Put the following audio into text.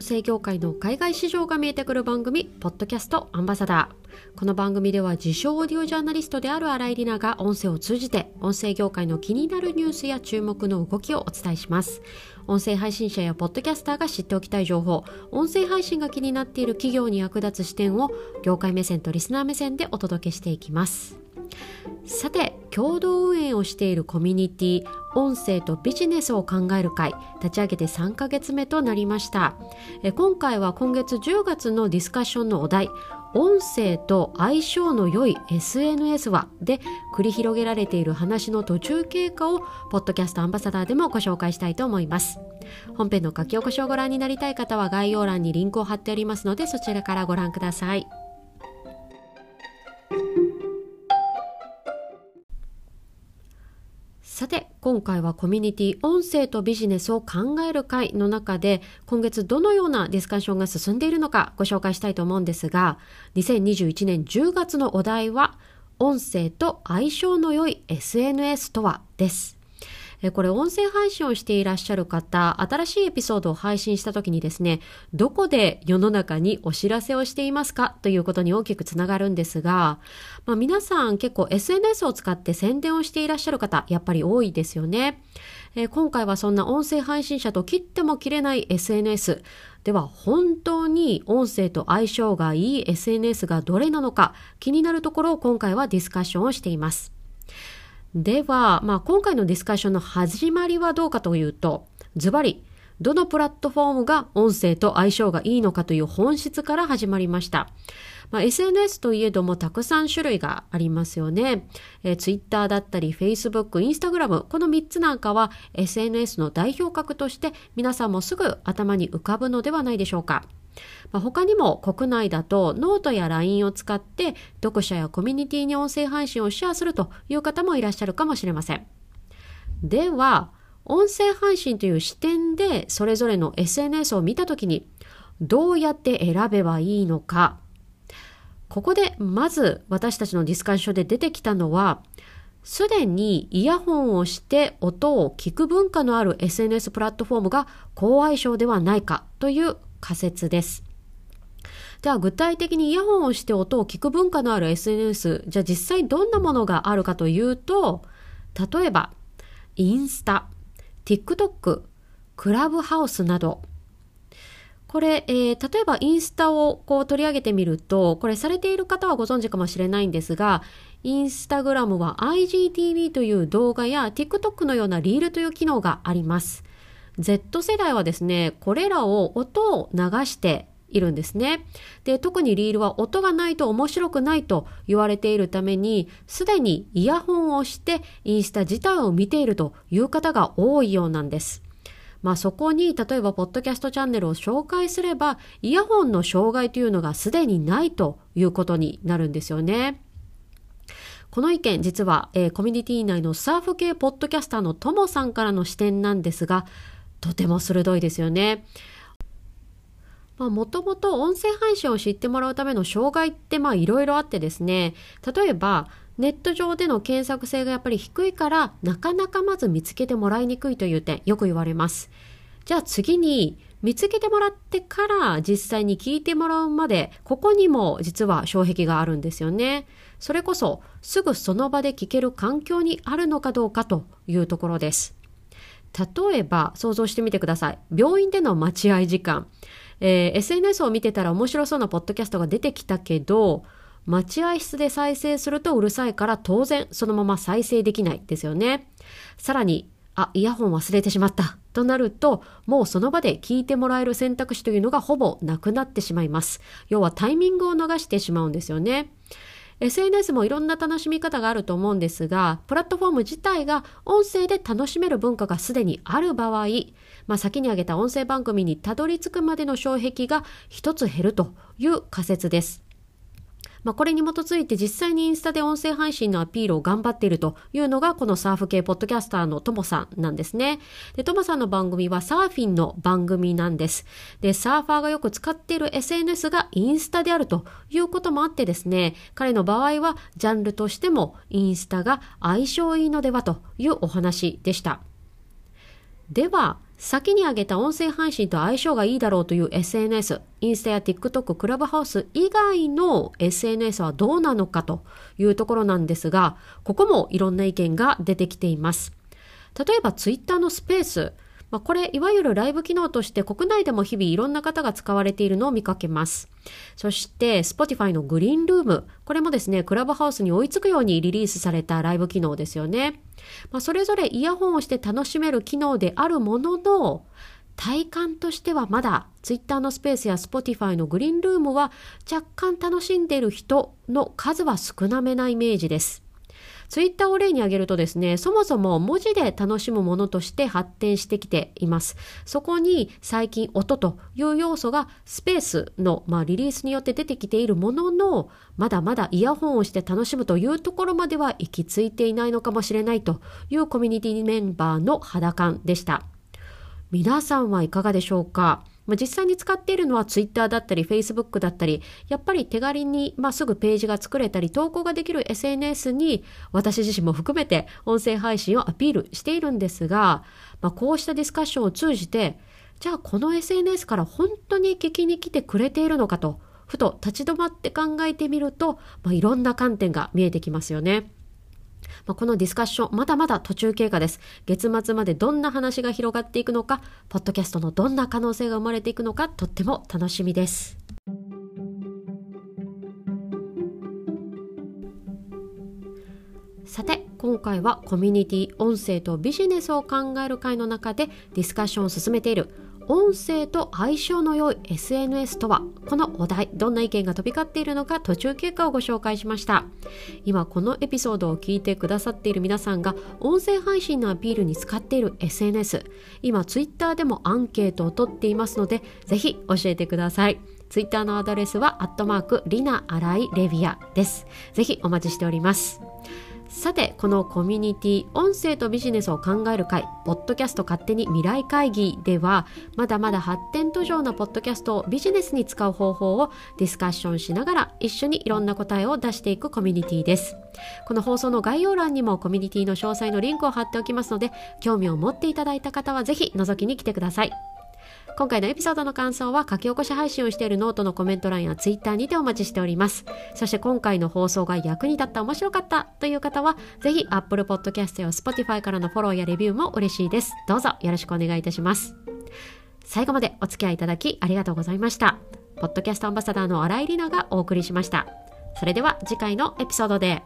声業界の海外市場が見えてくる番組ポッドキャストアンバサダー。この番組では自称オーディオジャーナリストである新井里奈が音声を通じて音声業界の気になるニュースや注目の動きをお伝えします。音声配信者やポッドキャスターが知っておきたい情報音声配信が気になっている企業に役立つ視点を業界目線とリスナー目線でお届けしていきます。さて共同運営をしているコミュニティ音声とビジネスを考える会立ち上げて3ヶ月目となりました。え今回は今月10月のディスカッションのお題音声と相性の良い SNS は？で繰り広げられている話の途中経過をポッドキャストアンバサダーでもご紹介したいと思います。本編の書き起こしをご覧になりたい方は概要欄にリンクを貼っておりますのでそちらからご覧ください。さて今回はコミュニティ音声とビジネスを考える会の中で今月どのようなディスカッションが進んでいるのかご紹介したいと思うんですが2021年10月のお題は音声と相性の良い SNS とは？です。これ音声配信をしていらっしゃる方、新しいエピソードを配信した時にですね、どこで世の中にお知らせをしていますか？ということに大きくつながるんですが、まあ、皆さん結構 SNS を使って宣伝をしていらっしゃる方、やっぱり多いですよね。えー、今回はそんな音声配信者と切っても切れない SNS。では本当に音声と相性がいい SNS がどれなのか気になるところを今回はディスカッションをしています。では、まあ、今回のディスカッションの始まりはどうかというと、ズバリ、どのプラットフォームが音声と相性がいいのかという本質から始まりました。まあ、SNS といえどもたくさん種類がありますよね。えー、Twitter だったり Facebook、Instagram、この3つなんかは SNS の代表格として皆さんもすぐ頭に浮かぶのではないでしょうか。まあ、他にも国内だとノートや LINE を使って読者やコミュニティに音声配信をシェアするという方もいらっしゃるかもしれません。では、音声配信という視点でそれぞれの SNS を見たときにどうやって選べばいいのか。ここでまず私たちのディスカッションで出てきたのはすでにイヤホンをして音を聞く文化のある SNS プラットフォームが高相性ではないかという仮説です。では具体的にイヤホンをして音を聞く文化のある SNS、じゃあ実際どんなものがあるかというと、例えば、インスタ、TikTok、クラブハウスなど、これ、えー、例えばインスタをこう取り上げてみると、これされている方はご存知かもしれないんですが、インスタグラムは IGTV という動画や TikTok のようなリールという機能があります。Z 世代はですね、これらを音を流しているんですね。で、特にリールは音がないと面白くないと言われているために、すでにイヤホンをしてインスタ自体を見ているという方が多いようなんです。まあそこに例えばポッドキャストチャンネルを紹介すれば、イヤホンの障害というのがすでにないということになるんですよね。この意見実は、えー、コミュニティ内のサーフ系ポッドキャスターのともさんからの視点なんですが、とても鋭いですよね。まあ、もともと音声配信を知ってもらうための障害ってまあいろいろあってですね、例えば、ネット上での検索性がやっぱり低いから、なかなかまず見つけてもらいにくいという点、よく言われます。じゃあ次に、見つけてもらってから実際に聞いてもらうまで、ここにも実は障壁があるんですよね。それこそ、すぐその場で聞ける環境にあるのかどうかというところです。例えば、想像してみてください。病院での待合時間。えー、SNS を見てたら面白そうなポッドキャストが出てきたけど、待合室で再生するとうるさいから当然そのまま再生できないですよね。さらに、あ、イヤホン忘れてしまったとなると、もうその場で聞いてもらえる選択肢というのがほぼなくなってしまいます。要はタイミングを逃してしまうんですよね。SNS もいろんな楽しみ方があると思うんですが、プラットフォーム自体が音声で楽しめる文化がすでにある場合、まあ、先に挙げた音声番組にたどり着くまでの障壁が一つ減るという仮説です。まあ、これに基づいて実際にインスタで音声配信のアピールを頑張っているというのがこのサーフ系ポッドキャスターのともさんなんですね。で、ともさんの番組はサーフィンの番組なんです。で、サーファーがよく使っている SNS がインスタであるということもあってですね、彼の場合はジャンルとしてもインスタが相性いいのではというお話でした。では、先に挙げた音声配信と相性がいいだろうという SNS、インスタや TikTok、クラブハウス以外の SNS はどうなのかというところなんですが、ここもいろんな意見が出てきています。例えば Twitter のスペース、まあ、これ、いわゆるライブ機能として国内でも日々いろんな方が使われているのを見かけます。そして、Spotify のグリーンルーム。これもですね、クラブハウスに追いつくようにリリースされたライブ機能ですよね。まあ、それぞれイヤホンをして楽しめる機能であるものの、体感としてはまだ Twitter のスペースや Spotify のグリーンルームは若干楽しんでいる人の数は少なめなイメージです。ツイッターを例に挙げるとですね、そもそも文字で楽しむものとして発展してきています。そこに最近音という要素がスペースの、まあ、リリースによって出てきているものの、まだまだイヤホンをして楽しむというところまでは行き着いていないのかもしれないというコミュニティメンバーの肌感でした。皆さんはいかがでしょうか？まあ、実際に使っているのは Twitter だったり Facebook だったり、やっぱり手軽に、まあ、すぐページが作れたり、投稿ができる SNS に私自身も含めて音声配信をアピールしているんですが、まあ、こうしたディスカッションを通じて、じゃあこの SNS から本当に聞きに来てくれているのかと、ふと立ち止まって考えてみると、まあ、いろんな観点が見えてきますよね。まあ、このディスカッション、まだまだ途中経過です。月末までどんな話が広がっていくのか、ポッドキャストのどんな可能性が生まれていくのか、とっても楽しみです。さて、今回はコミュニティ音声とビジネスを考える会の中でディスカッションを進めている音声と相性の良い SNS とはこのお題どんな意見が飛び交っているのか途中経過をご紹介しました今このエピソードを聞いてくださっている皆さんが音声配信のアピールに使っている SNS 今 Twitter でもアンケートを取っていますのでぜひ教えてくださいツイッターのアドレスは、アットマーク、リナ・アライ・レビアです。ぜひお待ちしております。さてこのコミュニティ音声とビジネスを考える会ポッドキャスト勝手に未来会議ではまだまだ発展途上のポッドキャストをビジネスに使う方法をディスカッションしながら一緒にいろんな答えを出していくコミュニティです。この放送の概要欄にもコミュニティの詳細のリンクを貼っておきますので興味を持っていただいた方はぜひ覗きに来てください。今回のエピソードの感想は書き起こし配信をしているノートのコメント欄やツイッターにてお待ちしております。そして今回の放送が役に立った面白かったという方は、ぜひ Apple Podcast や Spotify からのフォローやレビューも嬉しいです。どうぞよろしくお願いいたします。最後までお付き合いいただきありがとうございました。ポッドキャストアンバサダーの新井里奈がお送りしました。それでは次回のエピソードで。